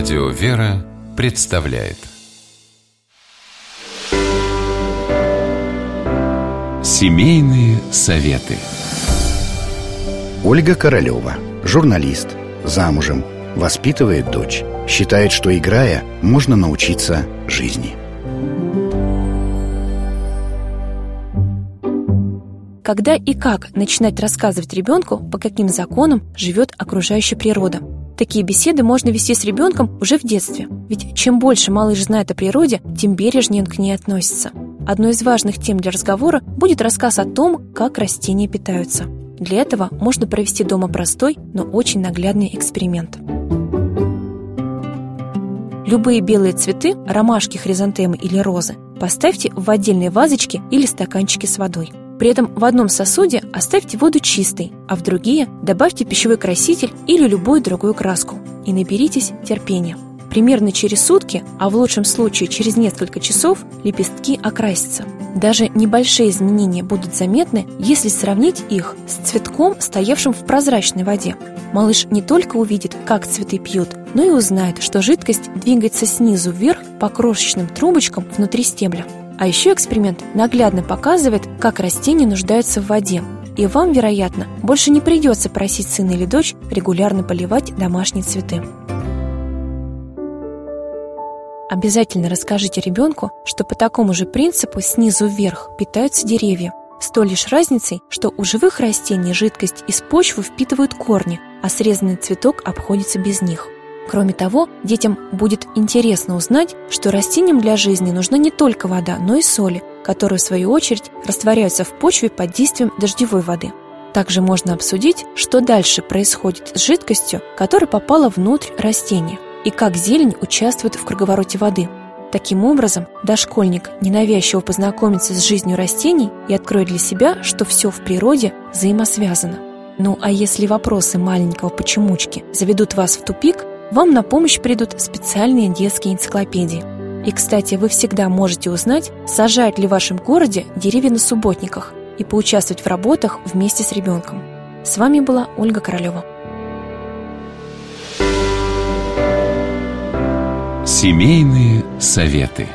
Радио «Вера» представляет. Семейные советы. Ольга Королева, журналист, замужем, воспитывает дочь Считает, что играя, можно научиться жизни. Когда и как начинать рассказывать ребенку, по каким законам живет окружающая природа – Такие беседы можно вести с ребенком уже в детстве, ведь чем больше малыш знает о природе, тем бережнее он к ней относится. Одной из важных тем для разговора будет рассказ о том, как растения питаются. Для этого можно провести дома простой, но очень наглядный эксперимент. Любые белые цветы, ромашки, хризантемы или розы, поставьте в отдельные вазочки или стаканчики с водой – при этом в одном сосуде оставьте воду чистой, а в другие добавьте пищевой краситель или любую другую краску. И наберитесь терпения. Примерно через сутки, а в лучшем случае через несколько часов, лепестки окрасятся. Даже небольшие изменения будут заметны, если сравнить их с цветком, стоявшим в прозрачной воде. Малыш не только увидит, как цветы пьют, но и узнает, что жидкость двигается снизу вверх по крошечным трубочкам внутри стебля. А еще эксперимент наглядно показывает, как растения нуждаются в воде. И вам, вероятно, больше не придется просить сына или дочь регулярно поливать домашние цветы. Обязательно расскажите ребенку, что по такому же принципу снизу вверх питаются деревья, с той лишь разницей, что у живых растений жидкость из почвы впитывают корни, а срезанный цветок обходится без них – Кроме того, детям будет интересно узнать, что растениям для жизни нужна не только вода, но и соли, которые, в свою очередь, растворяются в почве под действием дождевой воды. Также можно обсудить, что дальше происходит с жидкостью, которая попала внутрь растения, и как зелень участвует в круговороте воды. Таким образом, дошкольник ненавязчиво познакомится с жизнью растений и откроет для себя, что все в природе взаимосвязано. Ну а если вопросы маленького почемучки заведут вас в тупик, вам на помощь придут специальные детские энциклопедии. И, кстати, вы всегда можете узнать, сажают ли в вашем городе деревья на субботниках и поучаствовать в работах вместе с ребенком. С вами была Ольга Королева. Семейные советы.